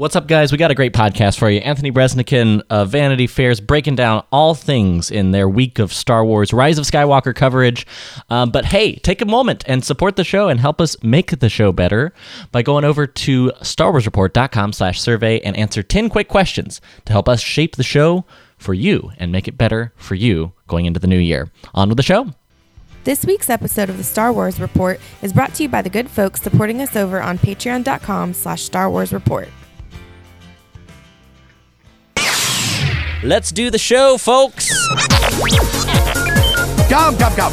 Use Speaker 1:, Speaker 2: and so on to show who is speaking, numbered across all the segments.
Speaker 1: What's up, guys? We got a great podcast for you. Anthony Breznican of Vanity Fairs breaking down all things in their week of Star Wars Rise of Skywalker coverage. Um, but hey, take a moment and support the show and help us make the show better by going over to starwarsreport.com slash survey and answer 10 quick questions to help us shape the show for you and make it better for you going into the new year. On with the show.
Speaker 2: This week's episode of the Star Wars Report is brought to you by the good folks supporting us over on patreon.com slash Star Wars Report.
Speaker 1: Let's do the show, folks.
Speaker 3: Come, come, come.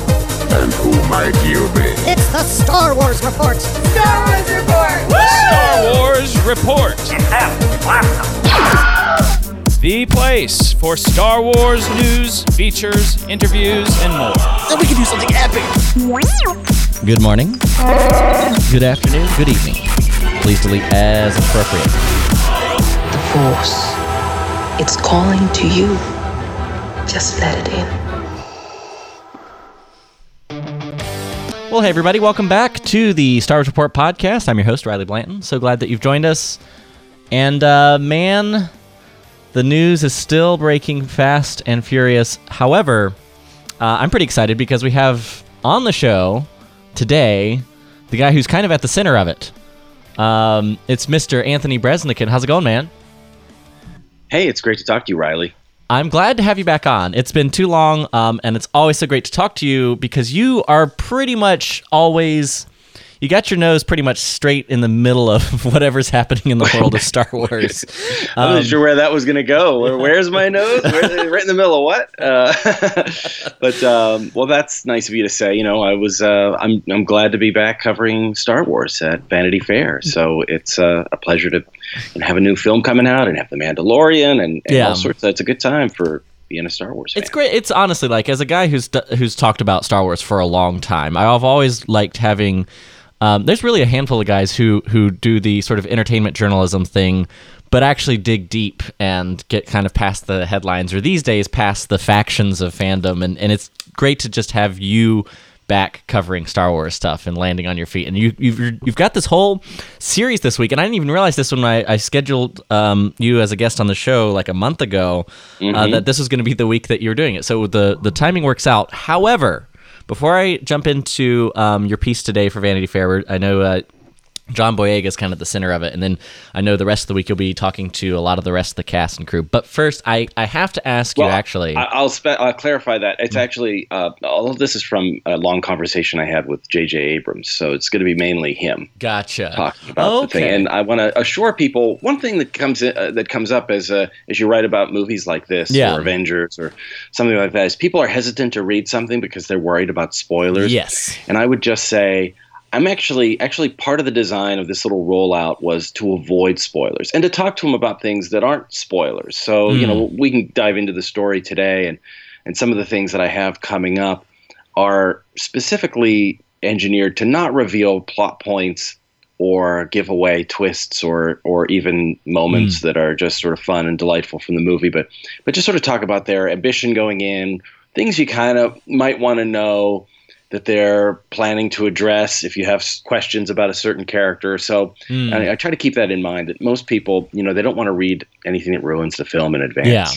Speaker 4: And who might you be?
Speaker 5: It's the Star Wars Report.
Speaker 6: Star Wars Report.
Speaker 7: Star Wars Report. The place for Star Wars news, features, interviews, and more.
Speaker 3: Then we can do something epic.
Speaker 1: Good morning. Good afternoon. Good evening. Please delete as appropriate.
Speaker 8: The Force. It's calling to you. Just let it in.
Speaker 1: Well, hey, everybody. Welcome back to the Star Wars Report podcast. I'm your host, Riley Blanton. So glad that you've joined us. And, uh, man, the news is still breaking fast and furious. However, uh, I'm pretty excited because we have on the show today the guy who's kind of at the center of it. Um, it's Mr. Anthony Breznican. How's it going, man?
Speaker 9: Hey, it's great to talk to you, Riley.
Speaker 1: I'm glad to have you back on. It's been too long, um, and it's always so great to talk to you because you are pretty much always. You got your nose pretty much straight in the middle of whatever's happening in the world of Star Wars.
Speaker 9: I wasn't
Speaker 1: Um,
Speaker 9: sure where that was going to go. Where, where's my nose? Where, right in the middle of what? Uh, but um, well, that's nice of you to say. You know, I was. Uh, I'm. I'm glad to be back covering Star Wars at Vanity Fair. So it's uh, a pleasure to and have a new film coming out and have the Mandalorian and, and
Speaker 1: Yeah.
Speaker 9: all sorts. It's a good time for being a Star Wars fan.
Speaker 1: It's great. It's honestly like as a guy who's who's talked about Star Wars for a long time. I've always liked having. Um, there's really a handful of guys who who do the sort of entertainment journalism thing, but actually dig deep and get kind of past the headlines, or these days past the factions of fandom. And and it's great to just have you back covering Star Wars stuff and landing on your feet. And you you've you've got this whole series this week, and I didn't even realize this when I, I scheduled um, you as a guest on the show like a month ago uh, that this was going to be the week that you were doing it. So the the timing works out. However, before I jump into um, your piece today for Vanity Fair, I know. Uh, John Boyega is kind of the center of it, and then I know the rest of the week you'll be talking to a lot of the rest of the cast and crew. But first, I, I have to ask you actually.
Speaker 9: I, I'll, spe- I'll clarify that. It's actually uh, all of this is from a long conversation I had with J.J. Abrams, so it's going to be mainly him.
Speaker 1: gotcha.
Speaker 9: talking about the thing.
Speaker 1: Okay.
Speaker 9: And I want to assure people one thing that comes in, uh, that comes up as uh, as you write about movies like this
Speaker 1: Yeah.
Speaker 9: or Avengers or something like that is people are hesitant to read something because they're worried about spoilers.
Speaker 1: Yes.
Speaker 9: And I would just say I'm actually actually part of the design of this little rollout was to avoid spoilers and to talk to them about things that aren't spoilers. So, you know, hmm. we can dive into the story today and and some of the things that I have coming up are specifically engineered to not reveal plot points or give away twists or or even moments hmm. that are just sort of fun and delightful from the movie but but just sort of talk about their ambition going in things you kind of might want to know that they're planning to address if you have questions about a certain character. So hmm. I, I try to keep that in mind that most people you know they don't want to read anything that ruins the film in advance.
Speaker 1: Yeah.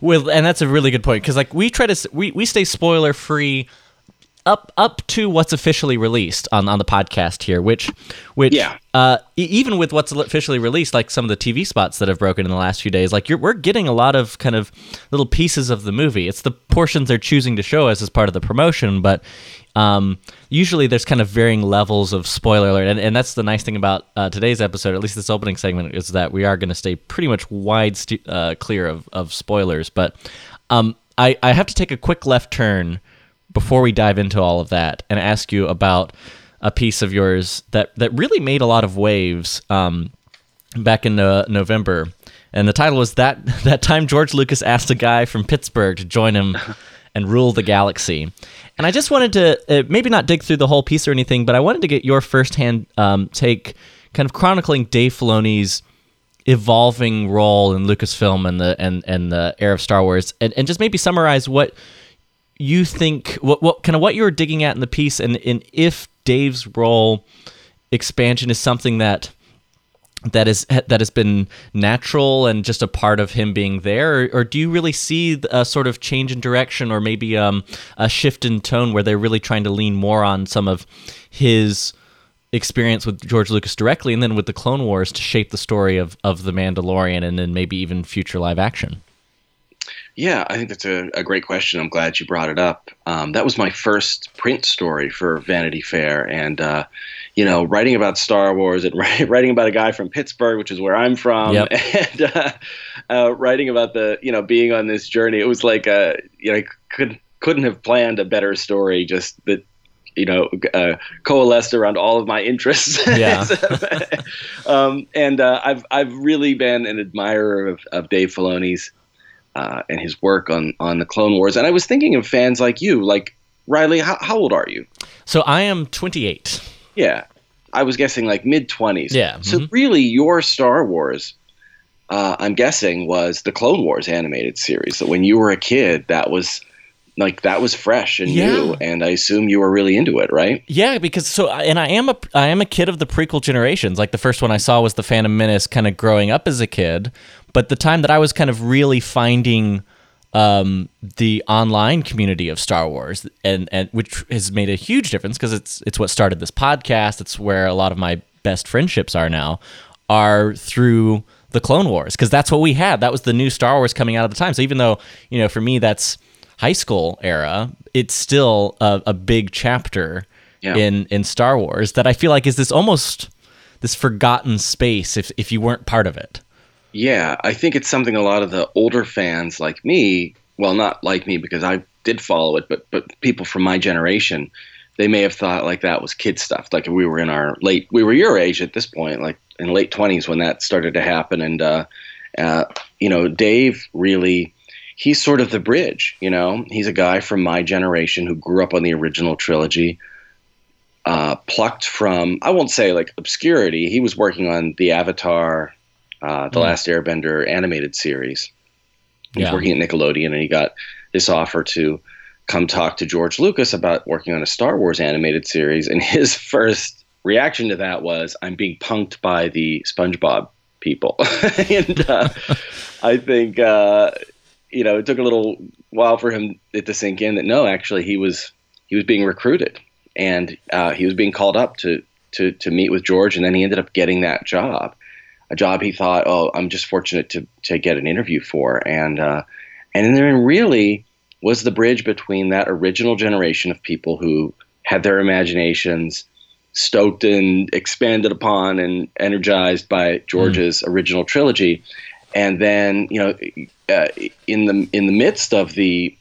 Speaker 1: Well, and that's a really good point because like we try to we we stay spoiler free up up to what's officially released on on the podcast here, which which
Speaker 9: Yeah.
Speaker 1: uh e- even with what's officially released, like some of the TV spots that have broken in the last few days, like you're we're getting a lot of kind of little pieces of the movie. It's the portions they're choosing to show us as part of the promotion, but. Um, usually there's kind of varying levels of spoiler alert, and, and that's the nice thing about uh, today's episode, at least this opening segment, is that we are going to stay pretty much wide stu- uh, clear of, of spoilers. But um, I, I have to take a quick left turn before we dive into all of that and ask you about a piece of yours that, that really made a lot of waves um, back in uh, November. And the title was that that time George Lucas asked a guy from Pittsburgh to join him and rule the galaxy. And I just wanted to uh, maybe not dig through the whole piece or anything, but I wanted to get your firsthand um, take, kind of chronicling Dave Filoni's evolving role in Lucasfilm and the and and the era of Star Wars, and, and just maybe summarize what you think, what what kind of what you were digging at in the piece, and and if Dave's role expansion is something that that is that has been natural and just a part of him being there, or, or do you really see a sort of change in direction, or maybe um, a shift in tone where they're really trying to lean more on some of his experience with George Lucas directly, and then with the Clone Wars to shape the story of of the Mandalorian, and then maybe even future live action?
Speaker 9: Yeah, I think that's a, a great question. I'm glad you brought it up. Um, that was my first print story for Vanity Fair, and uh, you know, writing about Star Wars and writing about a guy from Pittsburgh, which is where I'm from,
Speaker 1: Yep.
Speaker 9: and uh, uh, writing about the you know being on this journey. It was like uh, you know, I could couldn't have planned a better story. Just that you know uh, coalesced around all of my interests.
Speaker 1: Yeah.
Speaker 9: um, and uh, I've I've really been an admirer of, of Dave Filoni's uh, and his work on on the Clone Wars. And I was thinking of fans like you, like Riley. How, how old are you?
Speaker 1: So I am 28.
Speaker 9: Yeah, I was guessing like mid twenties.
Speaker 1: Yeah,
Speaker 9: So
Speaker 1: mhm.
Speaker 9: really, your Star Wars, uh, I'm guessing, was the Clone Wars animated series. That when you were a kid, that was like that was fresh and
Speaker 1: Yeah.
Speaker 9: new, and I assume you were really into it, right?
Speaker 1: Yeah, because so and I am a I am a kid of the prequel generations. Like the first one I saw was the Phantom Menace, kind of growing up as a kid. But the time that I was kind of really finding um, the online community of Star Wars, and and which has made a huge difference because it's it's what started this podcast. It's where a lot of my best friendships are now, are through the Clone Wars because that's what we had. That was the new Star Wars coming out at the time. So even though you know for me that's high school era, it's still a, a big chapter
Speaker 9: Yeah.
Speaker 1: in in Star Wars that I feel like is this almost this forgotten space if if you weren't part of it.
Speaker 9: Yeah, I think it's something a lot of the older fans like me, well, not like me because I did follow it, but but people from my generation, they may have thought like that was kid stuff. Like we were in our late, we were your age at this point, like in late twenties when that started to happen, and uh, uh, you know, Dave really. He's sort of the bridge, you know. He's a guy from my generation who grew up on the original trilogy, uh, plucked from I won't say like obscurity. He was working on the Avatar, uh, the
Speaker 1: Mm.
Speaker 9: Last Airbender animated series. He was
Speaker 1: Yeah.
Speaker 9: working at Nickelodeon, and he got this offer to come talk to George Lucas about working on a Star Wars animated series. And his first reaction to that was, "I'm being punked by the SpongeBob people." and uh, I think uh, you know it took a little while for him it to sink in that no, actually he was he was being recruited and uh, he was being called up to to to meet with George, and then he ended up getting that job, a job he thought, oh, I'm just fortunate to to get an interview for, and uh, and then really was the bridge between that original generation of people who had their imaginations stoked and expanded upon and energized by George's original trilogy, and then you know uh, in the in the midst of the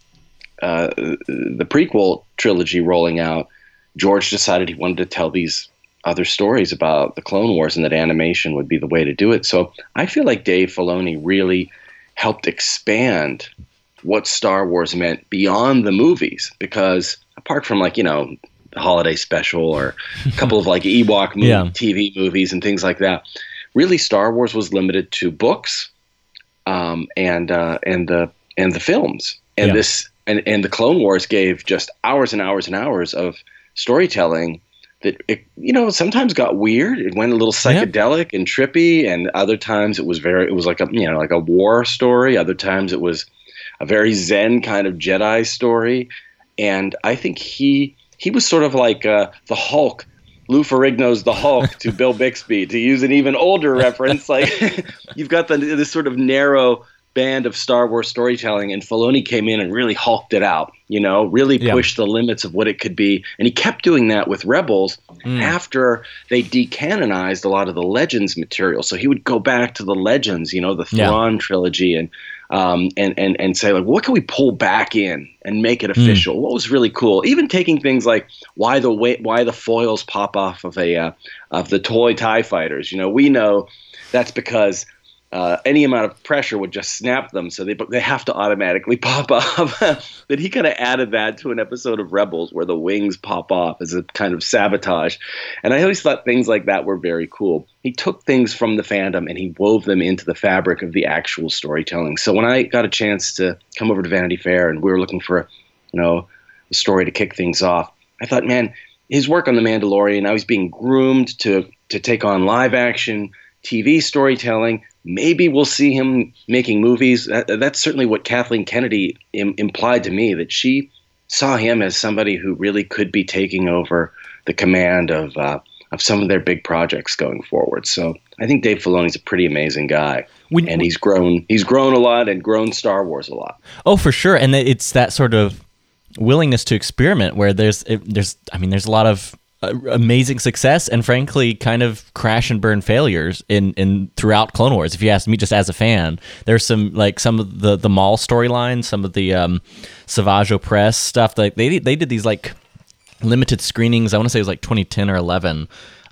Speaker 9: uh, the prequel trilogy rolling out, George decided he wanted to tell these other stories about the Clone Wars and that animation would be the way to do it. So I feel like Dave Filoni really helped expand what Star Wars meant beyond the movies because apart from like, you know, the holiday special or a couple of like Ewok mo-
Speaker 1: Yeah.
Speaker 9: TV movies and things like that, really Star Wars was limited to books um, and uh, and the and the films. And
Speaker 1: Yeah.
Speaker 9: this and, and the Clone Wars gave just hours and hours and hours of storytelling that it you know sometimes got weird. It went a little
Speaker 1: Yeah.
Speaker 9: psychedelic and trippy, and other times it was very it was like a you know like a war story. Other times it was a very zen kind of Jedi story, and I think he he was sort of like uh, the Hulk. Lou Ferrigno's The Hulk to Bill Bixby, to use an even older reference. Like you've got the, this sort of narrow band of Star Wars storytelling, and Filoni came in and really hulked it out. You know, really
Speaker 1: Yeah.
Speaker 9: pushed the limits of what it could be, and he kept doing that with Rebels after they decanonized a lot of the Legends material. So he would go back to the Legends, you know, the
Speaker 1: Yeah.
Speaker 9: Thrawn trilogy, and um, and and and say like, what can we pull back in and make it official? What was really cool? Even taking things like why the way, why the foils pop off of a uh, of the toy Tie fighters. You know, we know that's because uh, any amount of pressure would just snap them, so they they have to automatically pop off. that he kind of added that to an episode of Rebels where the wings pop off as a kind of sabotage, and I always thought things like that were very cool. He took things from the fandom and he wove them into the fabric of the actual storytelling. So when I got a chance to come over to Vanity Fair and we were looking for, you know, a story to kick things off, I thought, man, his work on The Mandalorian, I was being groomed to to take on live action TV storytelling. Maybe we'll see him making movies. That, that's certainly what Kathleen Kennedy Im- implied to me that she saw him as somebody who really could be taking over the command of uh, of some of their big projects going forward. So I think Dave Filoni's a pretty amazing guy,
Speaker 1: When-
Speaker 9: and he's grown he's grown a lot and grown Star Wars a lot.
Speaker 1: Oh, for sure, and it's that sort of willingness to experiment where there's there's I mean there's a lot of amazing success and frankly kind of crash and burn failures in in throughout Clone Wars. If you ask me, just as a fan, there's some like some of the the Maul storylines, some of the um, Savage Opress stuff. Like they they did these like limited screenings. I want to say it was like 2010 or 11.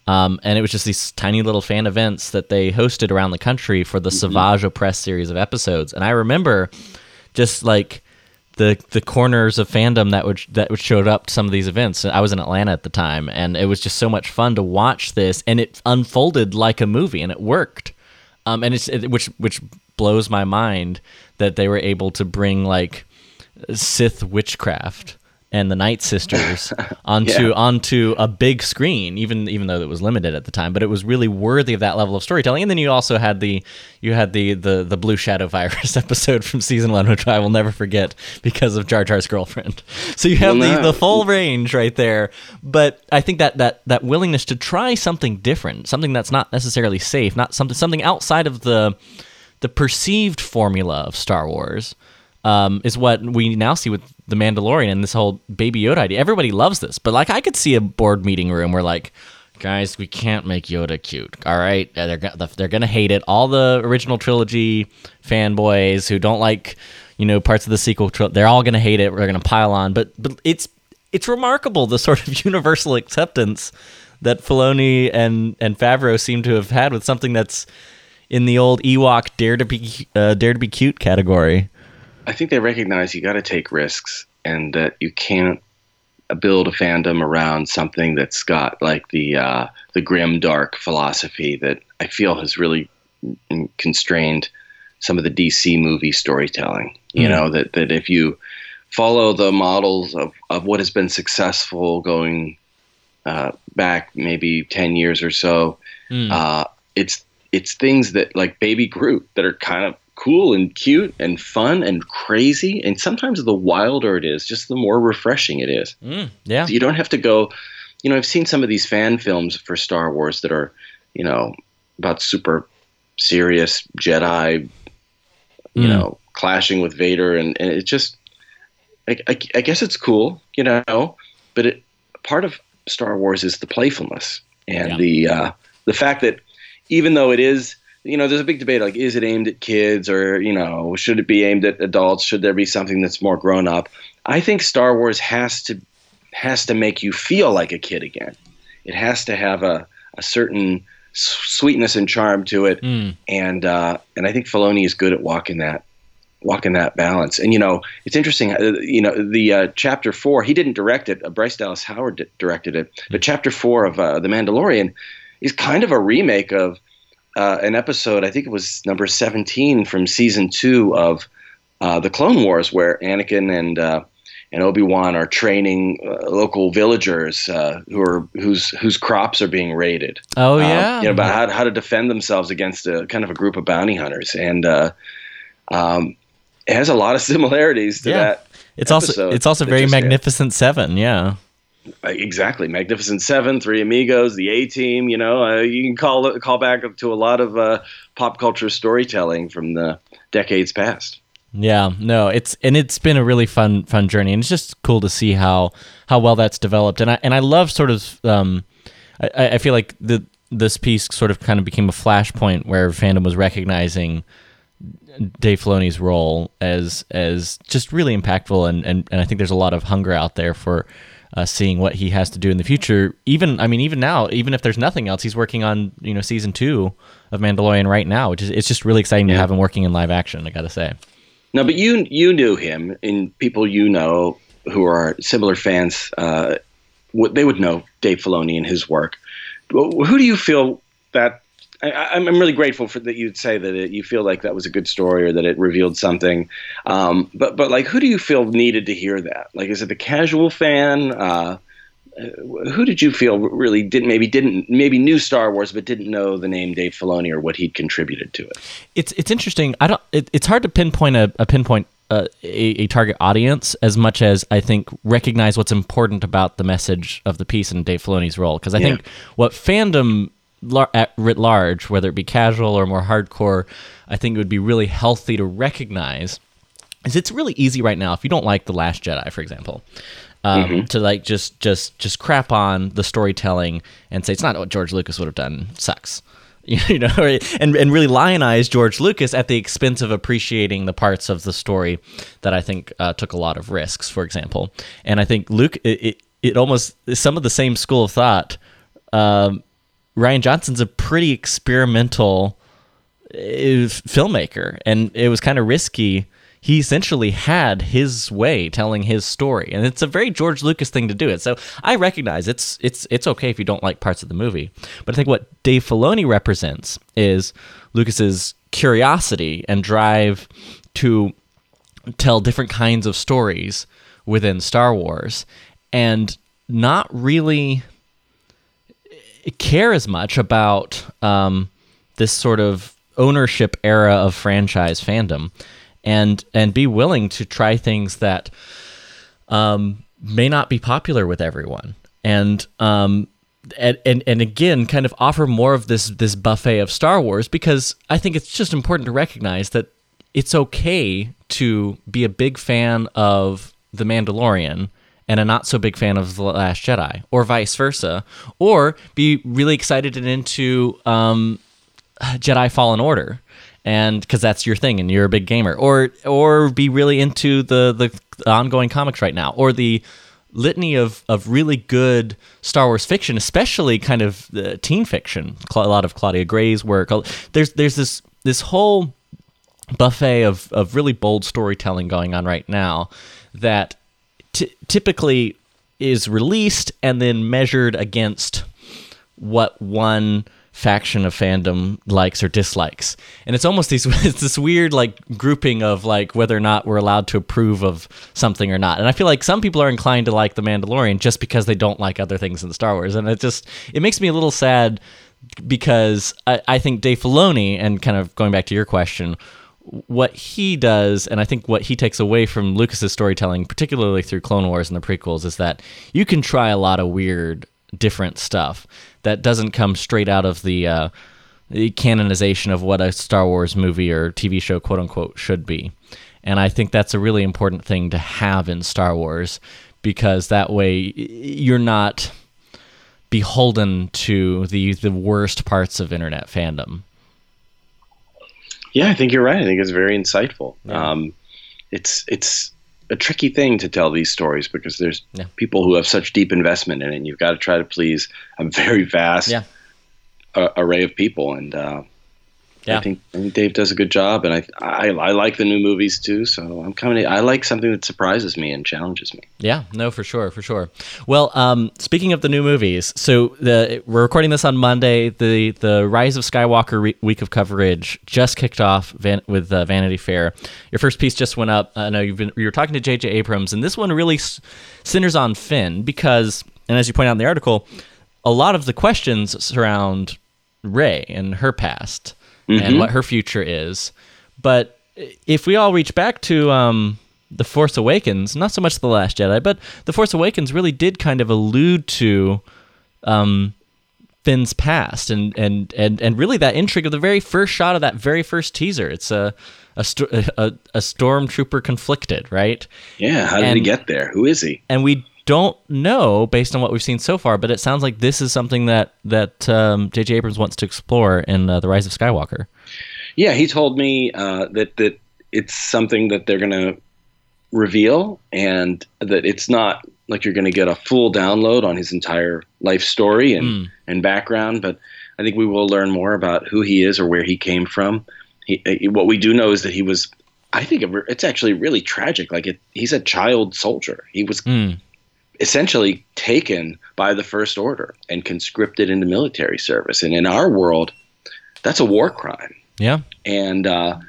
Speaker 1: Um, and it was just these tiny little fan events that they hosted around the country for the Savage Opress series of episodes. And I remember just like the the corners of fandom that would that would showed up to some of these events. I was in Atlanta at the time, and it was just so much fun to watch this, and it unfolded like a movie, and it worked. Um, and it's it, which which blows my mind that they were able to bring like Sith witchcraft and the Night Sisters onto
Speaker 9: Yeah.
Speaker 1: onto a big screen, even even though it was limited at the time. But it was really worthy of that level of storytelling. And then you also had the you had the the the Blue Shadow virus episode from season one, which I will never forget because of Jar Jar's girlfriend. So you have
Speaker 9: Well,
Speaker 1: the, the full range right there. But I think that that that willingness to try something different, something that's not necessarily safe, not something something outside of the the perceived formula of Star Wars um, is what we now see with the Mandalorian and this whole Baby Yoda idea. Everybody loves this, but like I could see a board meeting room where like, guys, we can't make Yoda cute. All right, Uh, they're they're gonna hate it. All the original trilogy fanboys who don't like you know parts of the sequel, tril- they're all gonna hate it. We're gonna pile on, but but it's it's remarkable the sort of universal acceptance that Filoni and and Favreau seem to have had with something that's in the old Ewok dare to be uh, dare to be cute category.
Speaker 9: I think they recognize you got to take risks and that you can't build a fandom around something that's got like the uh, the grim dark philosophy that I feel has really constrained some of the DC movie storytelling. You
Speaker 1: Mm.
Speaker 9: know that that if you follow the models of, of what has been successful going uh, back maybe ten years or so,
Speaker 1: Mm.
Speaker 9: uh, it's it's things that like Baby Groot that are kind of cool and cute and fun and crazy. And sometimes the wilder it is, just the more refreshing it is.
Speaker 1: Mm, yeah.
Speaker 9: So you don't have to go. You know, I've seen some of these fan films for Star Wars that are, you know, about super serious Jedi, you
Speaker 1: Mm.
Speaker 9: know, clashing with Vader, and, and it just, I, I, I guess it's cool, you know, but it part of Star Wars is the playfulness and
Speaker 1: Yeah.
Speaker 9: the uh, the fact that even though it is you know there's a big debate like is it aimed at kids or you know should it be aimed at adults? Should there be something that's more grown up? I think star wars has to has to make you feel like a kid again. It has to have a, a certain sweetness and charm to it.
Speaker 1: Mm.
Speaker 9: and uh, and i think Filoni is good at walking that walking that balance. And you know it's interesting uh, you know the uh, chapter four he didn't direct it. Uh, bryce dallas howard di- directed it. But chapter four of uh, the mandalorian is kind of a remake of uh, an episode i think it was number 17 from season two of uh, the clone wars where anakin and uh, and obi-wan are training uh, local villagers uh, who are whose whose crops are being raided
Speaker 1: Oh
Speaker 9: um,
Speaker 1: yeah.
Speaker 9: you know, about how, how to defend themselves against a kind of a group of bounty hunters, and uh, um, it has a lot of similarities to
Speaker 1: Yeah.
Speaker 9: that.
Speaker 1: it's also it's also very magnificent seven. Yeah.
Speaker 9: Exactly, Magnificent Seven, Three Amigos, the A Team. You know, uh, you can call call back to a lot of uh, pop culture storytelling from the decades past.
Speaker 1: Yeah, no, it's and it's been a really fun fun journey, and it's just cool to see how how well that's developed. And I and I love sort of um, I, I feel like the this piece sort of kind of became a flashpoint where fandom was recognizing Dave Filoni's role as as just really impactful, and and, and I think there's a lot of hunger out there for. Uh, seeing what he has to do in the future, even I mean, even now, even if there's nothing else, he's working on you know season two of Mandalorian right now, which is it's just really exciting to have him working in live action. I gotta say.
Speaker 9: No, but you you knew him, and people you know who are similar fans, uh, they would know Dave Filoni and his work. Who do you feel that? I, I'm I'm really grateful for that you'd say that it, you feel like that was a good story or that it revealed something. Um, but but like, who do you feel needed to hear that? Like, is it the casual fan? Uh, uh, who did you feel really didn't maybe didn't maybe knew Star Wars but didn't know the name Dave Filoni or what he'd contributed to it?
Speaker 1: It's it's interesting. I don't. It, it's hard to pinpoint a, a pinpoint uh, a, a, target audience as much as I think recognize what's important about the message of the piece and Dave Filoni's role. Because I yeah. think what fandom lar- at writ large, whether it be casual or more hardcore, I think it would be really healthy to recognize is it's really easy right now if you don't like the Last Jedi, for example. Um, mm-hmm. To like just just just crap on the storytelling and say it's not what George Lucas would have done sucks, you know, and and really lionize George Lucas at the expense of appreciating the parts of the story that I think uh, took a lot of risks, for example. And I think Luke, it, it, it almost some of the same school of thought. Um, Rian Johnson's a pretty experimental uh, filmmaker, and it was kind of risky. He essentially had his way telling his story and it's a very george lucas thing to do it. So i recognize it's it's it's okay if you don't like parts of the movie but i think what dave filoni represents is lucas's curiosity and drive to tell different kinds of stories within star wars and not really care as much about um, this sort of ownership era of franchise fandom and and be willing to try things that um, may not be popular with everyone. And um, and, and and again kind of offer more of this this buffet of Star Wars because I think it's just important to recognize that it's okay to be a big fan of The Mandalorian and a not so big fan of The Last Jedi, or vice versa, or be really excited and into um, Jedi Fallen Order and because that's your thing and you're a big gamer or or be really into the the ongoing comics right now or the litany of of really good Star Wars fiction especially kind of the teen fiction a lot of Claudia Gray's work there's there's this this whole buffet of of really bold storytelling going on right now that t- typically is released and then measured against what one faction of fandom likes or dislikes. And it's almost these it's this weird like grouping of like whether or not we're allowed to approve of something or not. And I feel like some people are inclined to like The Mandalorian just because they don't like other things in Star Wars. And it just it makes me a little sad because I, I think Dave Filoni and kind of going back to your question, what he does, and I think what he takes away from Lucas's storytelling, particularly through Clone Wars and the prequels, is that you can try a lot of weird, different stuff that doesn't come straight out of the, uh, the canonization of what a Star Wars movie or TV show, quote unquote, should be. And I think that's a really important thing to have in Star Wars because that way you're not beholden to the the worst parts of internet fandom.
Speaker 9: Yeah, I think you're right. I think it's very insightful. Yeah. Um, it's it's a tricky thing to tell these stories because there's yeah. people who have such deep investment in it, and you've got to try to please a very vast yeah. uh, array of people. And uh, yeah. I think, I think Dave does a good job, and I, I, I like the new movies too. So I'm coming. I like something that surprises me and challenges me.
Speaker 1: Yeah, no, for sure, for sure. Well, um, speaking of the new movies, so the we're recording this on Monday. The the Rise of Skywalker re- week of coverage just kicked off van- with uh, Vanity Fair. Your first piece just went up. I know you've been you were talking to J.J. Abrams, and this one really s- centers on Finn because, and as you point out in the article, a lot of the questions surround Rey and her past mm-hmm. and what her future is. But if we all reach back to um, the Force Awakens, not so much the Last Jedi, but the Force Awakens really did kind of allude to um, Finn's past, and and and and really that intrigue of the very first shot of that very first teaser. It's a a, a, a stormtrooper conflicted, right?
Speaker 9: Yeah. How did and, he get there? Who is he?
Speaker 1: And we don't know based on what we've seen so far, but it sounds like this is something that that um, J.J. Abrams wants to explore in uh, the Rise of Skywalker.
Speaker 9: Yeah, he told me uh, that that it's something that they're going to reveal, and that it's not like you're going to get a full download on his entire life story and mm. and background, but I think we will learn more about who he is or where he came from. He, uh, what we do know is that he was I think it's actually really tragic. Like it, he's a child soldier. He was mm essentially taken by the First Order and conscripted into military service. And in our world, that's a war crime.
Speaker 1: Yeah.
Speaker 9: And uh,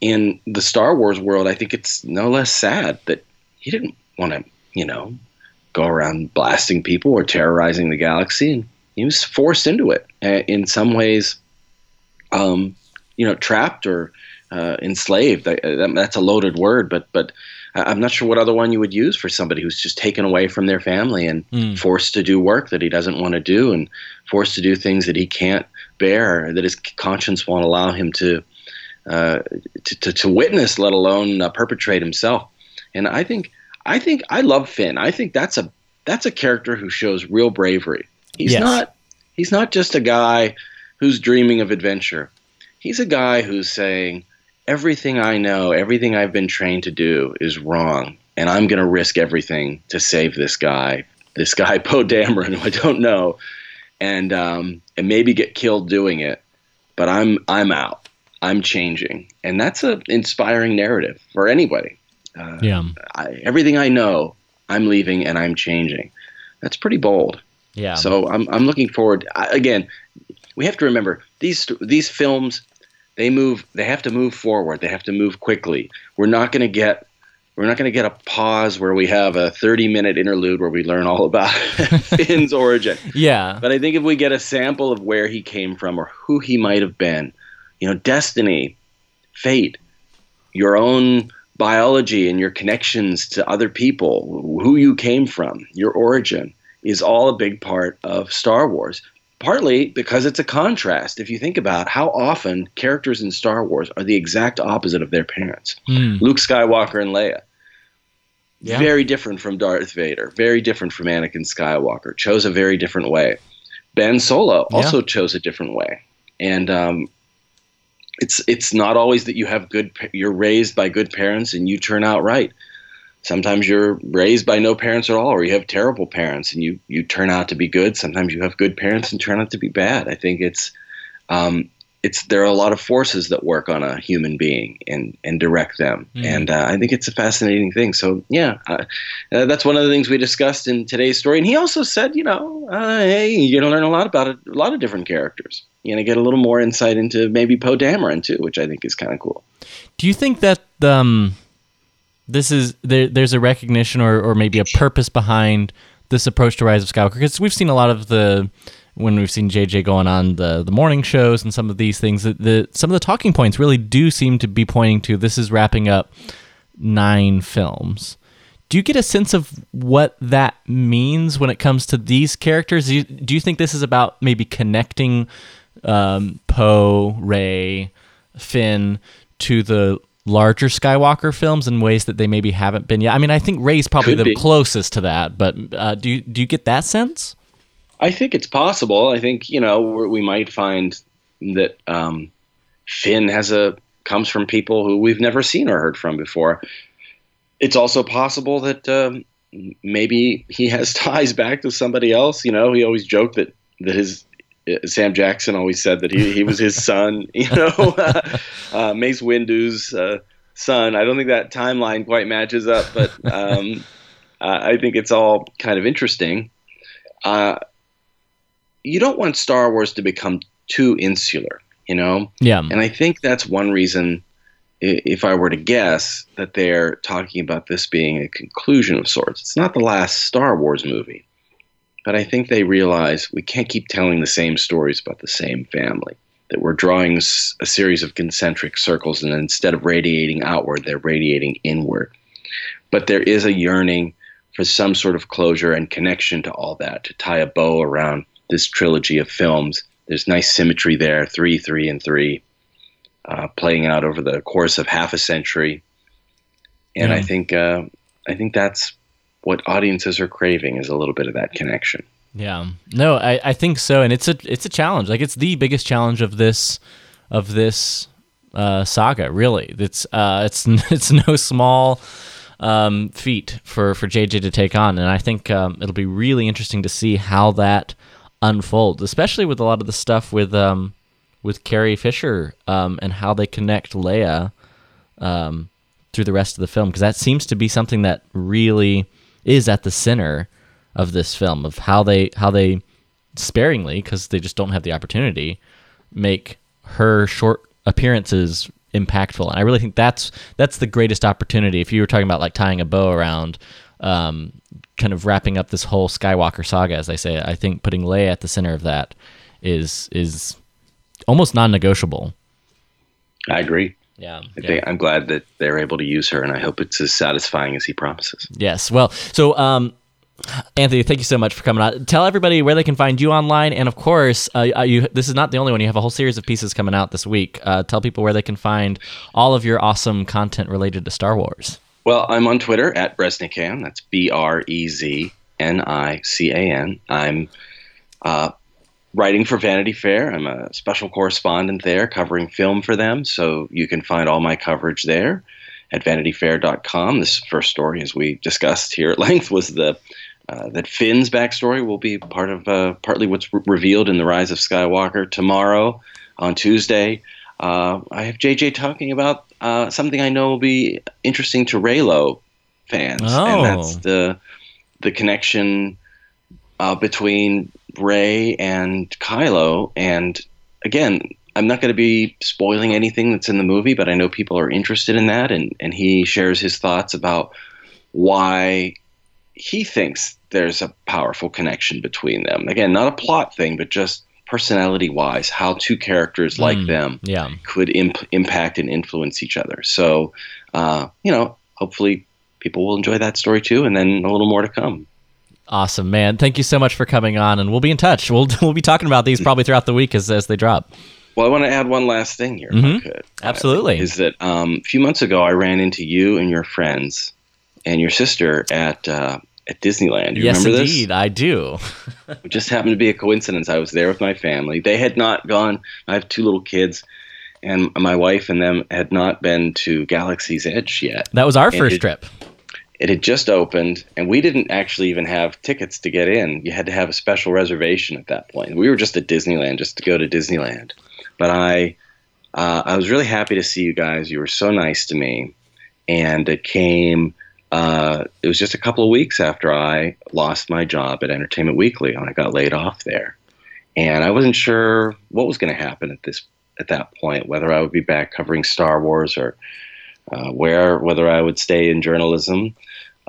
Speaker 9: in the Star Wars world, I think it's no less sad that he didn't want to, you know, go around blasting people or terrorizing the galaxy, and he was forced into it. Uh, in some ways, um, you know, trapped or uh, enslaved. That's a loaded word, but but I'm not sure what other one you would use for somebody who's just taken away from their family and mm. forced to do work that he doesn't want to do and forced to do things that he can't bear, that his conscience won't allow him to uh, to, to, to, witness, let alone uh, perpetrate himself. And I think I think I love Finn. I think that's a that's a character who shows real bravery. He's yes. not he's not just a guy who's dreaming of adventure. He's a guy who's saying everything I know, everything I've been trained to do is wrong, and I'm going to risk everything to save this guy, this guy Poe Dameron, who I don't know, and um, and maybe get killed doing it. But I'm I'm out. I'm changing, and that's an inspiring narrative for anybody.
Speaker 1: Uh, yeah.
Speaker 9: I, everything I know, I'm leaving and I'm changing. That's pretty bold.
Speaker 1: Yeah.
Speaker 9: So I'm I'm looking forward. I, again, we have to remember these these films. They move. They have to move forward. They have to move quickly. We're not going to get. We're not going to get a pause where we have a 30 minute interlude where we learn all about Finn's origin.
Speaker 1: Yeah.
Speaker 9: But I think if we get a sample of where he came from or who he might have been, you know, destiny, fate, your own biology and your connections to other people, who you came from, your origin, is all a big part of Star Wars. Partly because it's a contrast. If you think about how often characters in Star Wars are the exact opposite of their parents mm. Luke Skywalker and Leia. Yeah. Very different from Darth Vader, very different from Anakin Skywalker, chose a very different way. Ben Solo also yeah. chose a different way. And um, it's it's not always that you have good you're raised by good parents and you turn out right sometimes you're raised by no parents at all or you have terrible parents and you you turn out to be good. Sometimes you have good parents and turn out to be bad. I think it's um, it's there are a lot of forces that work on a human being and and direct them. Mm. and uh, i think it's a fascinating thing. So yeah uh, uh, that's one of the things we discussed in today's story. And he also said you know uh, hey you're going to learn a lot about it, a lot of different characters. You're going to get a little more insight into maybe poe dameron too which i think is kind of cool.
Speaker 1: Do you think that um this is there, there's a recognition or, or maybe a purpose behind this approach to rise of skywalker because we've seen a lot of the when we've seen JJ going on the the morning shows and some of these things, the, the some of the talking points really do seem to be pointing to this is wrapping up nine films. Do you get a sense of what that means when it comes to these characters? Do you, do you think this is about maybe connecting um, Poe, Rey, Finn to the larger Skywalker films in ways that they maybe haven't been yet? I mean, I think Rey's probably Could the be. closest to that, but uh, do you, do you get that sense?
Speaker 9: I think it's possible. I think you know we might find that um, Finn has a comes from people who we've never seen or heard from before. It's also possible that um, maybe he has ties back to somebody else. You know, he always joked that that his Sam Jackson always said that he, he was his son. You know, uh, Mace Windu's uh, son. I don't think that timeline quite matches up, but um, I think it's all kind of interesting. Uh, you don't want Star Wars to become too insular, you know?
Speaker 1: Yeah.
Speaker 9: And I think that's one reason, if I were to guess, that they're talking about this being a conclusion of sorts. It's not the last Star Wars movie, but I think they realize we can't keep telling the same stories about the same family. That we're drawing a series of concentric circles, and instead of radiating outward, they're radiating inward. But there is a yearning for some sort of closure and connection to all that, to tie a bow around this trilogy of films. There's nice symmetry there, three, three, and three, uh, playing out over the course of half a century. And yeah. I think uh, I think that's what audiences are craving is a little bit of that connection.
Speaker 1: Yeah, no, I, I think so, and it's a it's a challenge. Like it's the biggest challenge of this of this uh, saga. Really, it's uh, it's it's no small um, feat for for JJ to take on, and I think um, it'll be really interesting to see how that unfolds, especially with a lot of the stuff with um, with Carrie Fisher um, and how they connect Leia um, through the rest of the film, because that seems to be something that really is at the center of this film of how they how they sparingly because they just don't have the opportunity make her short appearances impactful and i really think that's that's the greatest opportunity if you were talking about like tying a bow around um, kind of wrapping up this whole Skywalker saga, as i say. I think putting Leia at the center of that is is almost non-negotiable.
Speaker 9: I agree.
Speaker 1: Yeah,
Speaker 9: I think I'm glad that they're able to use her, and I hope it's as satisfying as he promises.
Speaker 1: Yes. Well, so um, Anthony, thank you so much for coming on. Tell everybody where they can find you online, and of course, uh, you. This is not the only one. You have a whole series of pieces coming out this week. Uh, tell people where they can find all of your awesome content related to Star Wars.
Speaker 9: Well, I'm on Twitter at Breznican. That's B R E Z N I C A N. I'm uh, writing for Vanity Fair. I'm a special correspondent there, covering film for them. So you can find all my coverage there at VanityFair.com. This first story, as we discussed here at length, was the uh, that Finn's backstory will be part of uh, partly what's re- revealed in the Rise of Skywalker tomorrow on Tuesday. Uh, I have JJ talking about uh, something I know will be interesting to Reylo fans,
Speaker 1: Oh.
Speaker 9: and that's the the connection uh, between Rey and Kylo. And again, I'm not going to be spoiling anything that's in the movie, but I know people are interested in that, and and he shares his thoughts about why he thinks there's a powerful connection between them. Again, not a plot thing, but just personality wise, how two characters like
Speaker 1: Mm,
Speaker 9: them
Speaker 1: yeah.
Speaker 9: could imp- impact and influence each other. So, uh, you know, hopefully people will enjoy that story too, and then a little more to come.
Speaker 1: Awesome, man. Thank you so much for coming on, and we'll be in touch. We'll we'll be talking about these probably throughout the week as as they drop.
Speaker 9: Well, I want to add one last thing here, if
Speaker 1: Mhm.
Speaker 9: I could.
Speaker 1: Absolutely.
Speaker 9: Is that um, a few months ago I ran into you and your friends and your sister at uh, at Disneyland. You
Speaker 1: yes,
Speaker 9: remember this?
Speaker 1: indeed, I do.
Speaker 9: It just happened to be a coincidence. I was there with my family. They had not gone. I have two little kids, and my wife and them had not been to Galaxy's Edge yet.
Speaker 1: That was our
Speaker 9: And
Speaker 1: first
Speaker 9: it-
Speaker 1: trip.
Speaker 9: It had just opened, and we didn't actually even have tickets to get in. You had to have a special reservation at that point. We were just at Disneyland, just to go to Disneyland. But I, uh, I was really happy to see you guys. You were so nice to me, and it came. Uh, it was just a couple of weeks after I lost my job at Entertainment Weekly, and I got laid off there. And I wasn't sure what was going to happen at this at that point, whether I would be back covering Star Wars or uh, where whether I would stay in journalism.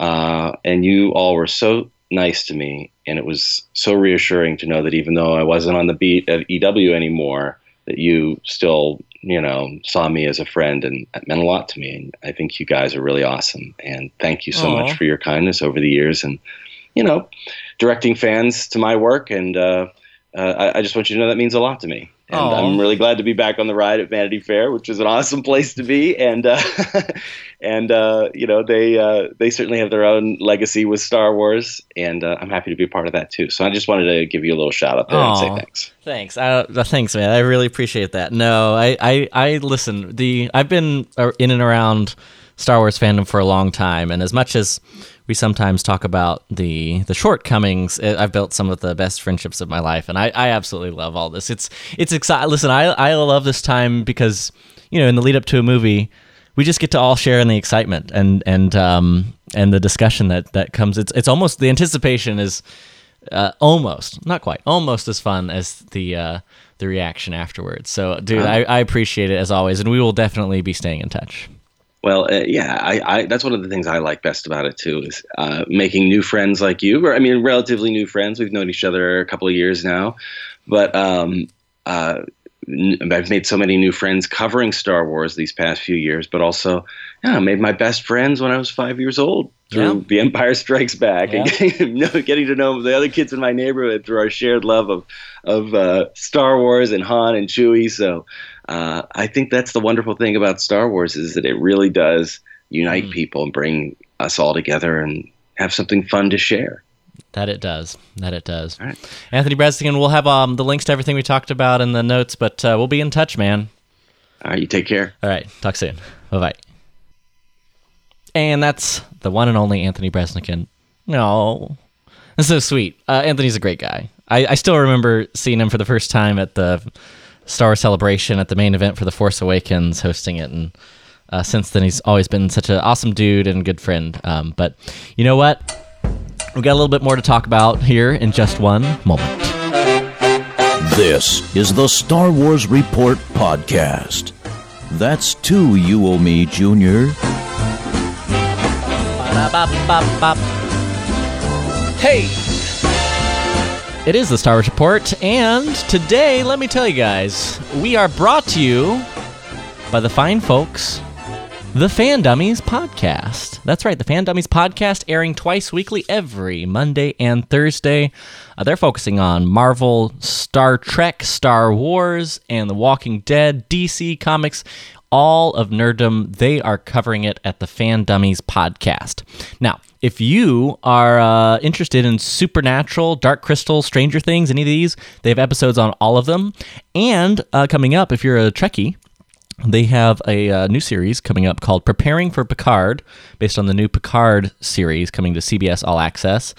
Speaker 9: Uh, and you all were so nice to me, and it was so reassuring to know that even though I wasn't on the beat at EW anymore, that you still, you know, saw me as a friend, and that meant a lot to me. And I think you guys are really awesome, and thank you so
Speaker 1: Aw.
Speaker 9: much for your kindness over the years, and you know, directing fans to my work. And uh, uh, I, I just want you to know that means a lot to me. And
Speaker 1: Aw.
Speaker 9: I'm really glad to be back on the ride at Vanity Fair, which is an awesome place to be. And uh, and uh, you know they uh, they certainly have their own legacy with Star Wars, and uh, I'm happy to be a part of that too. So I just wanted to give you a little shout out there and say thanks.
Speaker 1: Thanks. Uh, uh, thanks, man. I really appreciate that. No, I, I, I listen. The I've been uh, in and around Star Wars fandom for a long time, and as much as we sometimes talk about the the shortcomings, uh, I've built some of the best friendships of my life, and I, I absolutely love all this. It's it's exciting. Listen, I I love this time because you know in the lead up to a movie, we just get to all share in the excitement and and um and the discussion that that comes. It's it's almost the anticipation is uh, almost not quite almost as fun as the uh, the reaction afterwards. So, dude, I, I appreciate it as always, and we will definitely be staying in touch.
Speaker 9: Well, uh, yeah, I, I that's one of the things I like best about it too is uh, making new friends like you. Or, I mean, relatively new friends. We've known each other a couple of years now, but um, uh, n- I've made so many new friends covering Star Wars these past few years. But also, yeah, I made my best friends when I was five years old through
Speaker 1: Yeah.
Speaker 9: The Empire Strikes Back and getting to know, getting to know the other kids in my neighborhood through our shared love of of uh, Star Wars and Han and Chewie. So uh, I think that's the wonderful thing about Star Wars is that it really does unite
Speaker 1: Mm.
Speaker 9: people and bring us all together and have something fun to share.
Speaker 1: That it does. That it does.
Speaker 9: All right.
Speaker 1: Anthony Breznican, we'll have um, the links to everything we talked about in the notes, but uh, we'll be in touch, man.
Speaker 9: All right, you take care.
Speaker 1: All right. Talk soon. Bye bye. And that's the one and only Anthony Breznican. No. That's so sweet. Uh, Anthony's a great guy. I, I still remember seeing him for the first time at the Star Wars celebration at the main event for The Force Awakens, hosting it. And uh, since then, he's always been such an awesome dude and good friend. Um, but you know what? We've got a little bit more to talk about here in just one moment.
Speaker 10: This is the Star Wars Report podcast. That's two you owe me, Junior.
Speaker 1: Ba-da-ba-ba-ba.
Speaker 7: Hey!
Speaker 1: It is the Star Wars Report, and today, let me tell you guys, we are brought to you by the fine folks, the Fan Dummies Podcast. That's right, the Fan Dummies Podcast, airing twice weekly every Monday and Thursday. Uh, they're focusing on Marvel, Star Trek, Star Wars, and The Walking Dead, DC Comics, all of nerddom. They are covering it at the Fan Dummies Podcast. Now, if you are uh, interested in Supernatural, Dark Crystal, Stranger Things, any of these, they have episodes on all of them. And uh, coming up, if you're a Trekkie, they have a uh, new series coming up called Preparing for Picard, based on the new Picard series coming to CBS All Access.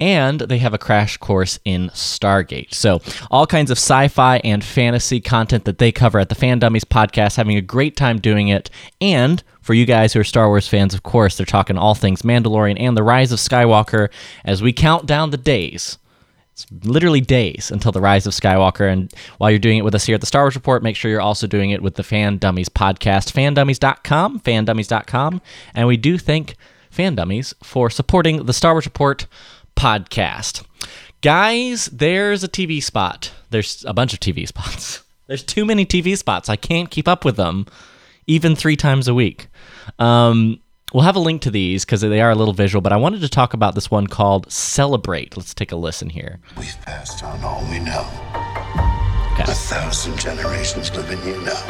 Speaker 1: And they have a crash course in Stargate. So, all kinds of sci fi and fantasy content that they cover at the Fan Dummies podcast, having a great time doing it. And for you guys who are Star Wars fans, of course, they're talking all things Mandalorian and the Rise of Skywalker as we count down the days it's literally days until the rise of Skywalker. And while you're doing it with us here at the Star Wars Report, make sure you're also doing it with the Fan Dummies podcast, fandummies.com, fandummies.com. And we do thank Fan Dummies for supporting the Star Wars Report podcast. Guys, there's a TV spot. There's a bunch of TV spots. There's too many TV spots. I can't keep up with them, even three times a week. Um, We'll have a link to these because they are a little visual, but I wanted to talk about this one called Celebrate. Let's take a listen here.
Speaker 4: We've passed on all we know.
Speaker 1: Okay.
Speaker 4: A thousand generations live in you now.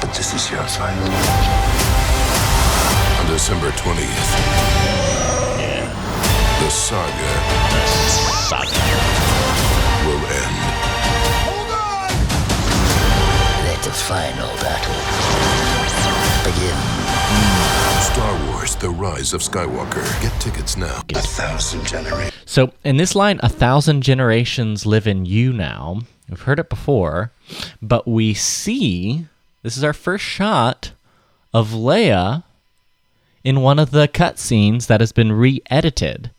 Speaker 4: But this is your final.
Speaker 11: On December 20th, the saga The saga. will end.
Speaker 3: Let the final battle begin.
Speaker 11: Star Wars The Rise of Skywalker. Get tickets now.
Speaker 4: A thousand generations.
Speaker 1: So, in this line, a thousand generations live in you now. We've heard it before, but we see this is our first shot of Leia in one of the cutscenes that has been re edited.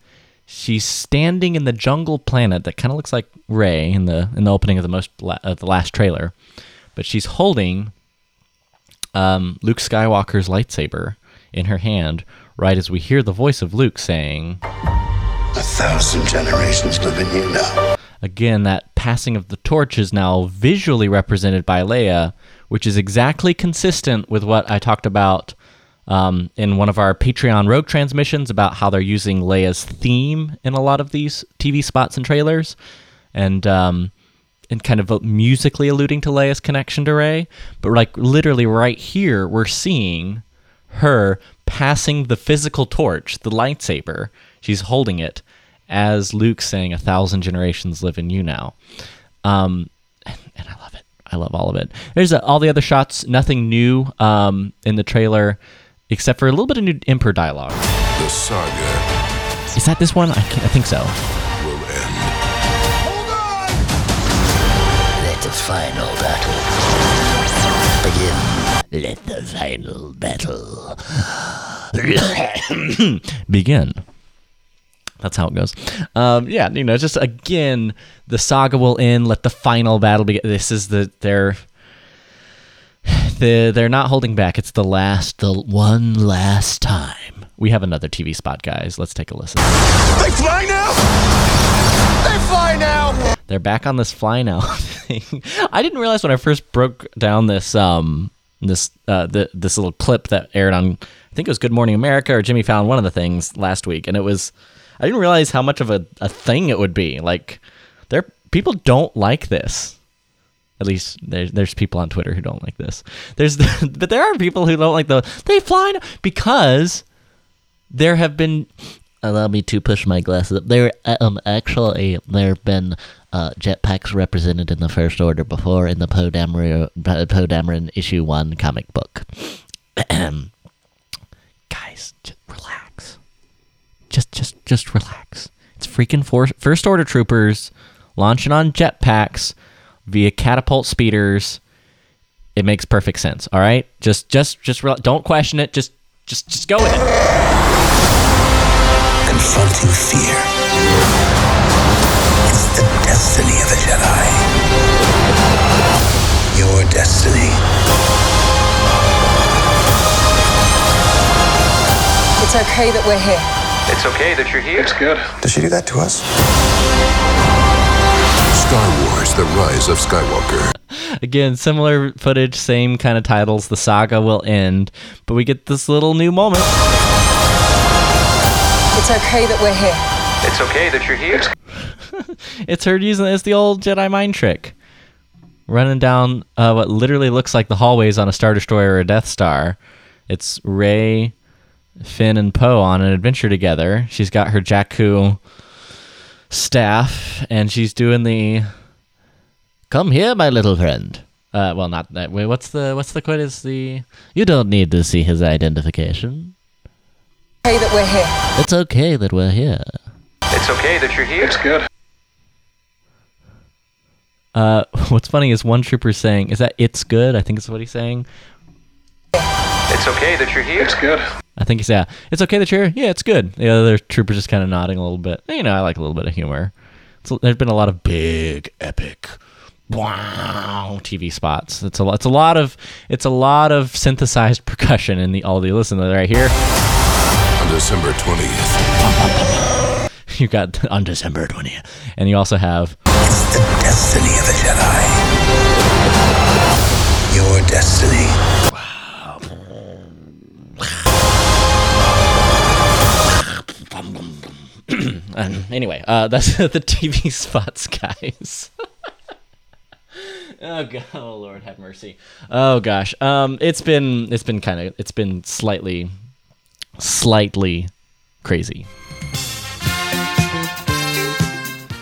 Speaker 1: She's standing in the jungle planet that kind of looks like Rey in the in the opening of the most la- of the last trailer, but she's holding um, Luke Skywalker's lightsaber in her hand, right as we hear the voice of Luke saying,
Speaker 4: A thousand generations live in you now.
Speaker 1: Again, that passing of the torch is now visually represented by Leia, which is exactly consistent with what I talked about um, in one of our Patreon Rogue transmissions about how they're using Leia's theme in a lot of these TV spots and trailers, and um, and kind of musically alluding to Leia's connection to Rey. But like literally right here, we're seeing her passing the physical torch, the lightsaber. She's holding it as Luke saying, "A thousand generations live in you now," um, and, I love it. I love all of it. There's uh all the other shots, nothing new um, in the trailer, except for a little bit of new Emperor dialogue.
Speaker 11: The saga
Speaker 1: Is that this one? I, can't, I think so.
Speaker 11: will end. Hold on!
Speaker 3: Let the final battle begin. Let the final battle
Speaker 1: begin. That's how it goes. Um, yeah, you know, just again, the saga will end. Let the final battle begin. This is the they're the they're not holding back. It's the last, the one last time. We have another TV spot, guys. Let's take a listen.
Speaker 3: They fly now! They fly now!
Speaker 1: They're back on this fly now thing. I didn't realize when I first broke down this um this uh the, this little clip that aired on I think it was Good Morning America or Jimmy Fallon one of the things last week, and it was I didn't realize how much of a, a thing it would be. Like there people don't like this. At least there's there's people on Twitter who don't like this. There's but there are people who don't like the they fly because there have been allow me to push my glasses up. There um actually there have been uh, jetpacks represented in the First Order before in the Poe Dameron, Poe Dameron issue one comic book. Guys, just relax. Just just just relax. It's freaking for- First Order troopers launching on jetpacks via catapult speeders. It makes perfect sense. All right, just just just rel- don't question it. Just just just go with it.
Speaker 4: Confronting fear. It's the destiny of a Jedi. Your destiny.
Speaker 6: It's okay that we're here.
Speaker 3: It's okay that you're here. It's good.
Speaker 4: Does she do that to us?
Speaker 11: Star Wars The Rise of Skywalker.
Speaker 1: Again, similar footage, same kind of titles. The saga will end, but we get this little new moment.
Speaker 6: It's okay that we're here.
Speaker 3: It's okay that you're here.
Speaker 1: It's her using it's the old Jedi mind trick. Running down uh, what literally looks like the hallways on a Star Destroyer or a Death Star. It's Rey, Finn, and Poe on an adventure together. She's got her Jakku staff, and she's doing the "Come here, my little friend." Uh, well, not that way. What's the what's the quote? Is the you don't need to see his identification.
Speaker 6: Okay that we're here.
Speaker 1: It's okay that we're here.
Speaker 3: It's okay that you're here. It's good.
Speaker 1: Uh, what's funny is one trooper saying, "Is that it's good?" I think is what he's saying.
Speaker 3: It's okay that you're here. It's good.
Speaker 1: I think he's yeah. It's okay that you're here. Yeah, it's good. The other trooper's just kind of nodding a little bit. You know, I like a little bit of humor. It's, there's been a lot of big, epic, wow TV spots. It's a lot. it's a lot of it's a lot of synthesized percussion in the all the listen to that right here.
Speaker 11: On December 20th,
Speaker 1: You got on December 20th, and you also have
Speaker 4: It's the destiny of a Jedi. Your destiny.
Speaker 1: And anyway, uh, that's the TV spots, guys. oh god, oh Lord, have mercy. Oh gosh, um, it's been it's been kind of it's been slightly, slightly crazy.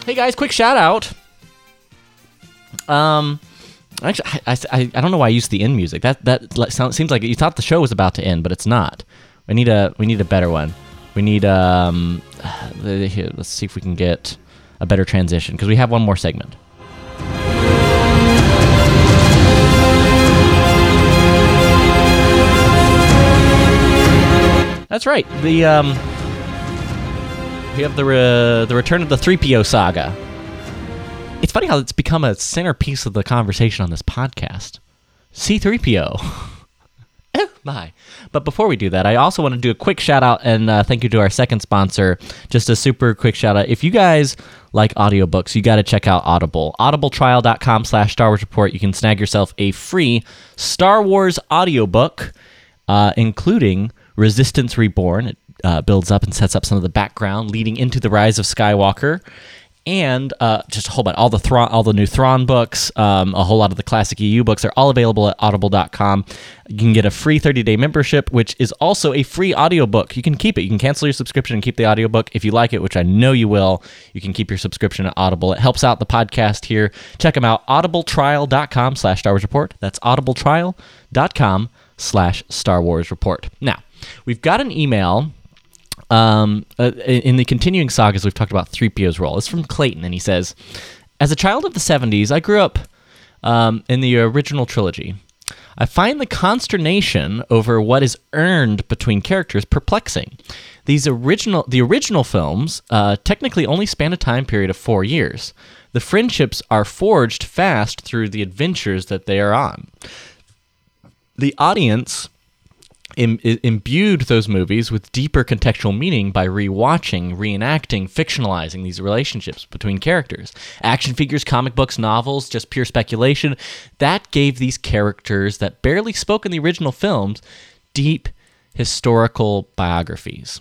Speaker 1: Hey guys, quick shout out. Um, actually, I, I, I don't know why I used the end music. That that like, sound, seems like you thought the show was about to end, but it's not. We need a we need a better one. We need um. Let's see if we can get a better transition because we have one more segment. That's right. The um, we have the re- the return of the 3PO saga. It's funny how it's become a centerpiece of the conversation on this podcast. C3PO. oh my. But before we do that, I also want to do a quick shout out and uh, thank you to our second sponsor. Just a super quick shout out. If you guys like audiobooks, you got to check out Audible. Audibletrial.com slash Star Wars Report. You can snag yourself a free Star Wars audiobook, uh, including Resistance Reborn. It uh, builds up and sets up some of the background leading into the rise of Skywalker. And uh, just a whole bunch, all the Thrawn, all the new Thrawn books, um, a whole lot of the classic EU books are all available at audible.com. You can get a free 30-day membership, which is also a free audiobook. You can keep it. You can cancel your subscription and keep the audiobook if you like it, which I know you will. You can keep your subscription at Audible. It helps out the podcast here. Check them out, audibletrial.com slash Star Wars Report. That's audibletrial.com slash Star Wars Report. Now, we've got an email um, uh, in the continuing sagas, we've talked about 3PO's role. It's from Clayton, and he says, As a child of the 70s, I grew up um, in the original trilogy. I find the consternation over what is earned between characters perplexing. These original, the original films uh, technically only span a time period of four years. The friendships are forged fast through the adventures that they are on. The audience Im- imbued those movies with deeper contextual meaning by rewatching, reenacting, fictionalizing these relationships between characters. Action figures, comic books, novels, just pure speculation. That gave these characters that barely spoke in the original films deep historical biographies.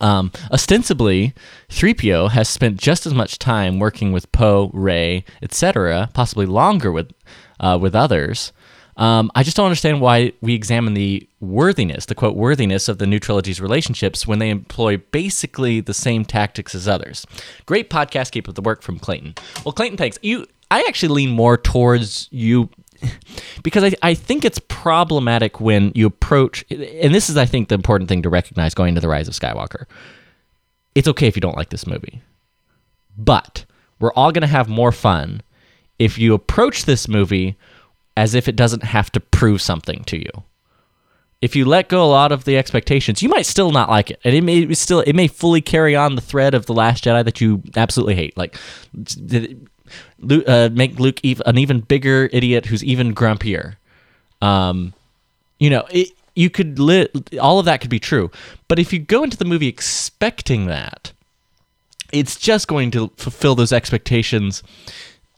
Speaker 1: Um, ostensibly, 3PO has spent just as much time working with Poe, Rey, etc., possibly longer with uh, with others. Um, I just don't understand why we examine the worthiness, the quote worthiness of the new trilogy's relationships when they employ basically the same tactics as others. Great podcast, keep up the work from Clayton. Well, Clayton, thanks. You, I actually lean more towards you because I, I think it's problematic when you approach, and this is, I think, the important thing to recognize going into the Rise of Skywalker. It's okay if you don't like this movie, but we're all going to have more fun if you approach this movie as if it doesn't have to prove something to you. If you let go a lot of the expectations, you might still not like it, and it may still it may fully carry on the thread of the Last Jedi that you absolutely hate. Like, uh, make Luke an even bigger idiot who's even grumpier. Um, you know, it, you could li- all of that could be true. But if you go into the movie expecting that, it's just going to fulfill those expectations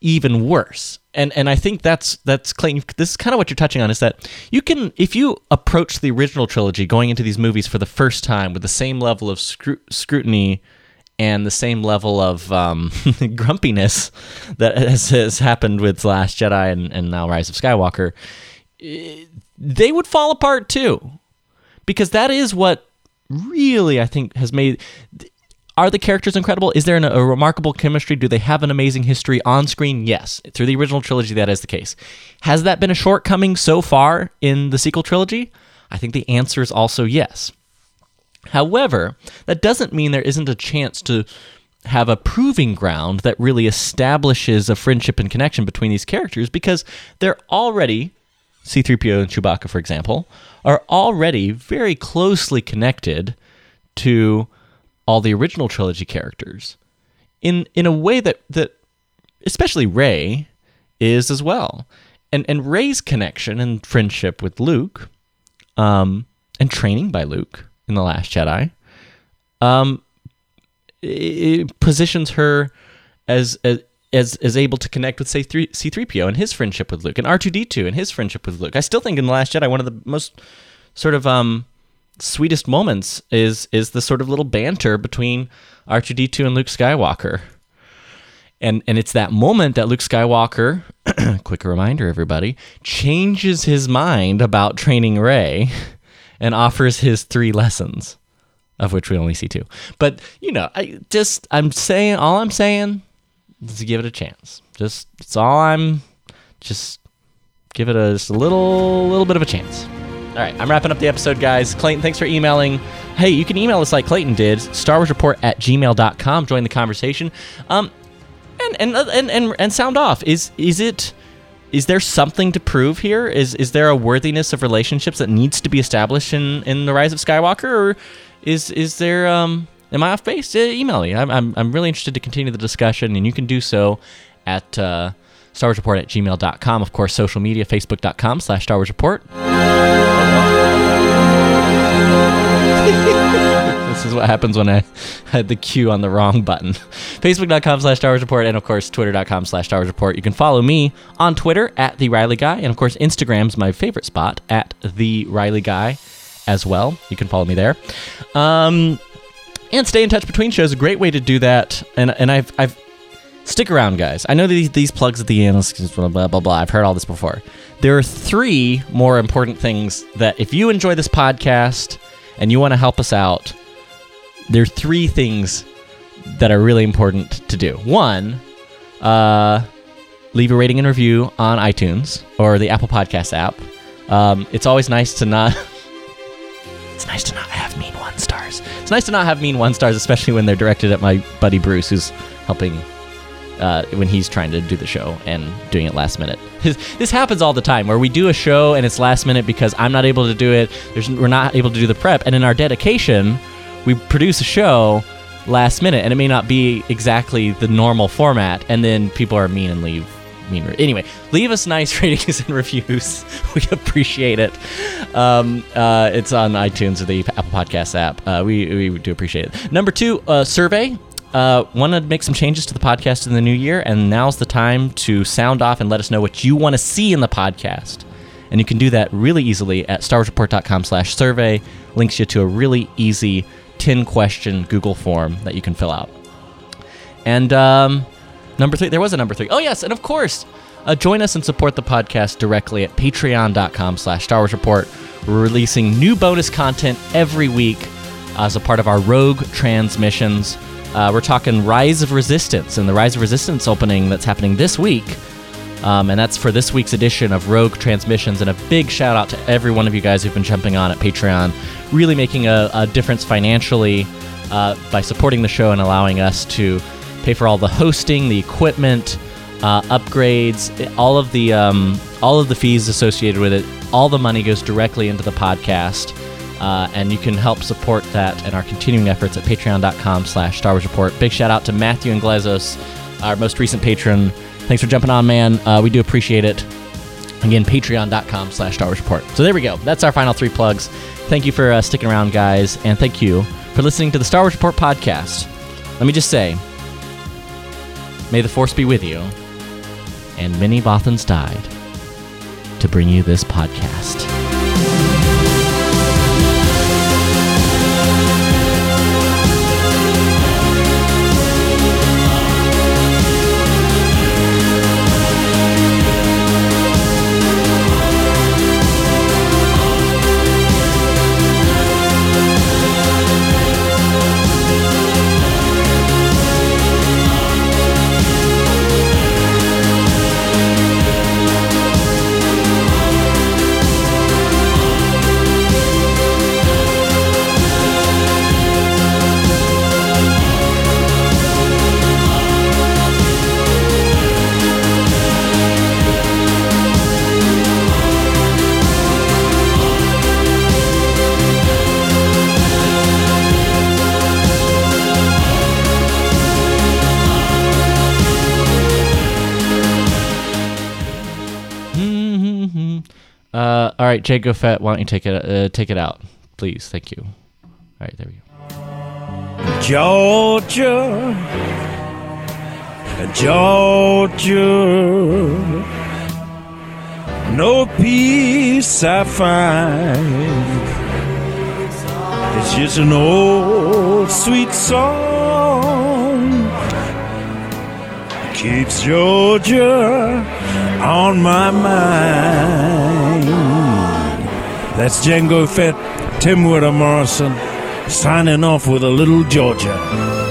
Speaker 1: even worse. And and I think that's that's Clayton. This is kind of what you're touching on is that you can if you approach the original trilogy going into these movies for the first time with the same level of scru- scrutiny and the same level of um, grumpiness that has, has, happened with Last Jedi and, and now Rise of Skywalker, eh, they would fall apart too, because that is what really I think has made are the characters incredible? Is there an, a remarkable chemistry? Do they have an amazing history on screen? Yes. Through the original trilogy, that is the case. Has that been a shortcoming so far in the sequel trilogy? I think the answer is also yes. However, that doesn't mean there isn't a chance to have a proving ground that really establishes a friendship and connection between these characters because they're already, C3PO and Chewbacca, for example, are already very closely connected to all the original trilogy characters in in a way that that especially Rey is as well. And and Rey's connection and friendship with Luke, um, and training by Luke in the Last Jedi, um, it positions her as as as, as able to connect with say three, C3PO and his friendship with Luke and R2D2 and his friendship with Luke. I still think in the Last Jedi one of the most sort of um sweetest moments is is the sort of little banter between R2D2 and Luke Skywalker. And and it's that moment that Luke Skywalker, quick reminder everybody, changes his mind about training Rey and offers his three lessons, of which we only see two. But, you know, I just I'm saying all I'm saying is give it a chance. Just it's all I'm just give it a just a little little bit of a chance. All right, I'm wrapping up the episode, guys. Clayton, thanks for emailing. Hey, you can email us like Clayton did, Star Wars Report at gmail.com. Join the conversation. Um, and, and, and, and, and sound off. Is, is it, is there something to prove here? Is, is there a worthiness of relationships that needs to be established in, in The Rise of Skywalker? Or is, is there, um, am I off base? Uh, email me. I'm, I'm, I'm really interested to continue the discussion, and you can do so at, uh, Star Wars Report at gmail.com. Of course, social media, facebook.com slash Star Wars Report. this is what happens when I had the Q on the wrong button. Facebook.com slash Star Wars Report, and of course, Twitter.com slash Star Wars Report. You can follow me on Twitter at The Riley Guy, and of course, Instagram's my favorite spot at The Riley Guy as well. You can follow me there. Um, and stay in touch between shows. A great way to do that. And, and I've, I've stick around, guys. I know these, these plugs at the end, blah, blah, blah, blah. I've heard all this before. There are three more important things that if you enjoy this podcast and you want to help us out, there are three things that are really important to do. One, uh, leave a rating and review on iTunes or the Apple Podcast app. Um, it's always nice to not. it's nice to not have mean one stars. It's nice to not have mean one stars, especially when they're directed at my buddy Bruce, who's helping uh, when he's trying to do the show and doing it last minute. this happens all the time where we do a show and it's last minute because I'm not able to do it. There's, we're not able to do the prep, and in our dedication, we produce a show last minute, and it may not be exactly the normal format, and then people are mean and leave. Mean. Anyway, leave us nice ratings and reviews. We appreciate it. Um, uh, it's on iTunes or the Apple Podcast app. Uh, we, we do appreciate it. Number two, uh, survey uh, want to make some changes to the podcast in the new year, and now's the time to sound off and let us know what you want to see in the podcast. And you can do that really easily at starwarsreport.com slash survey. Links you to a really easy 10 question Google form that you can fill out. And um, number three, there was a number three. Oh, yes. And of course, uh, join us and support the podcast directly at patreon.com slash Star Wars Report. We're releasing new bonus content every week as a part of our Rogue transmissions. Uh, we're talking Rise of Resistance and the Rise of Resistance opening that's happening this week. Um, and that's for this week's edition of Rogue Transmissions. And a big shout out to every one of you guys who've been jumping on at Patreon, really making a, a difference financially uh, by supporting the show and allowing us to pay for all the hosting, the equipment, uh, upgrades, all of the um, all of the fees associated with it. All the money goes directly into the podcast. Uh, and you can help support that and our continuing efforts at patreon.com slash Star Wars Report. Big shout out to Matthew and Glezos, our most recent patron. Thanks for jumping on, man. Uh, we do appreciate it. Again, patreon.com slash Star Wars Report. So there we go. That's our final three plugs. Thank you for uh, sticking around, guys, and thank you for listening to the Star Wars Report podcast. Let me just say, may the Force be with you, and many Bothans died to bring you this podcast. Right, Goffett, why don't you take it uh, take it out, please? Thank you. All right, there we go.
Speaker 12: Georgia, Georgia, no peace I find. It's just an old sweet song keeps Georgia on my mind. That's Jango Fett, Tim Morrison, signing off with a little Georgia.